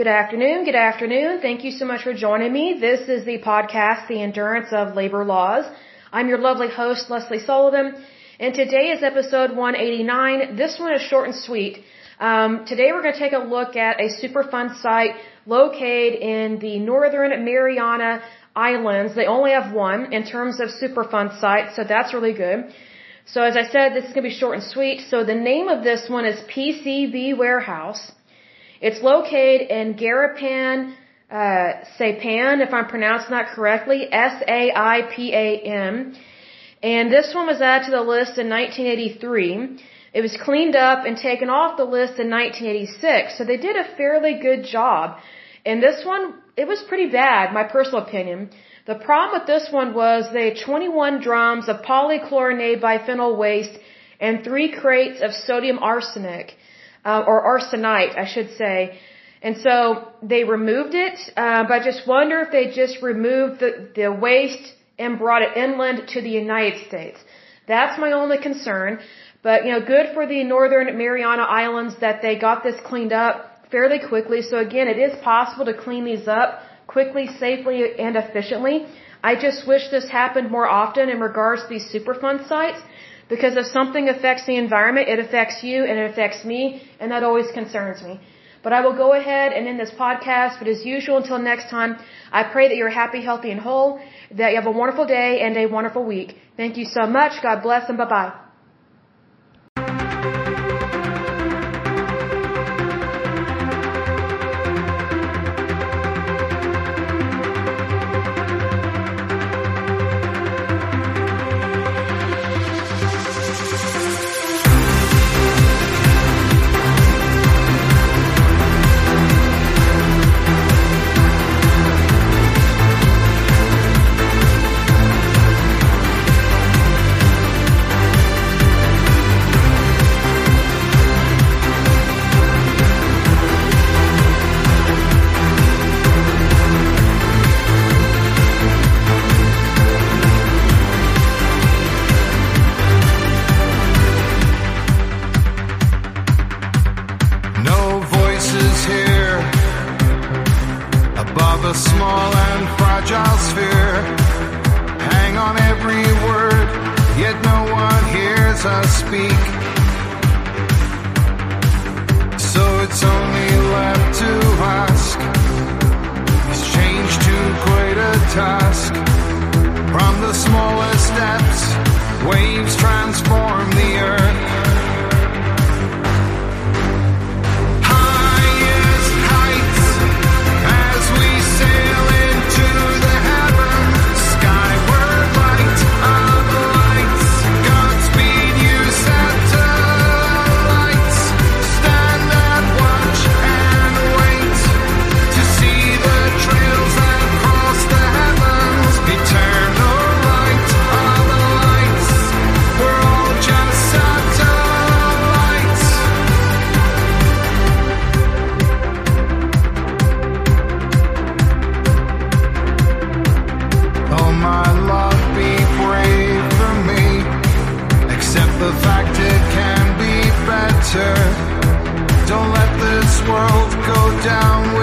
Good afternoon. Good afternoon. Thank you so much for joining me. This is the podcast, The Endurance of Labor Laws. I'm your lovely host, Lesley Sullivan, and today is episode 189. This one is short and sweet. Um, today we're going to take a look at a Superfund site located in the Northern Mariana Islands. They only have one in terms of Superfund sites, so that's really good. So as I said, this is going to be short and sweet. So the name of this one is PCB Warehouse. It's located in Garapan, uh, Saipan, if I'm pronouncing that correctly, S-A-I-P-A-M. And this one was added to the list in 1983. It was cleaned up and taken off the list in 1986. So they did a fairly good job. And this one, it was pretty bad, my personal opinion. The problem with this one was they had 21 drums of polychlorinated biphenyl waste and three crates of sodium arsenic uh, or arsenite, I should say. And so they removed it, uh, but I just wonder if they just removed the, the waste and brought it inland to the United States. That's my only concern. But, you know, good for the Northern Mariana Islands that they got this cleaned up fairly quickly. So again, it is possible to clean these up quickly, safely, and efficiently. I just wish this happened more often in regards to these Superfund sites because if something affects the environment, it affects you and it affects me, and that always concerns me. But I will go ahead and end this podcast. But as usual, until next time, I pray that you're happy, healthy, and whole, that you have a wonderful day and a wonderful week. Thank you so much. God bless and bye bye. Speak. So it's only left to ask Is change too great a task? From the smallest steps, waves transform world go down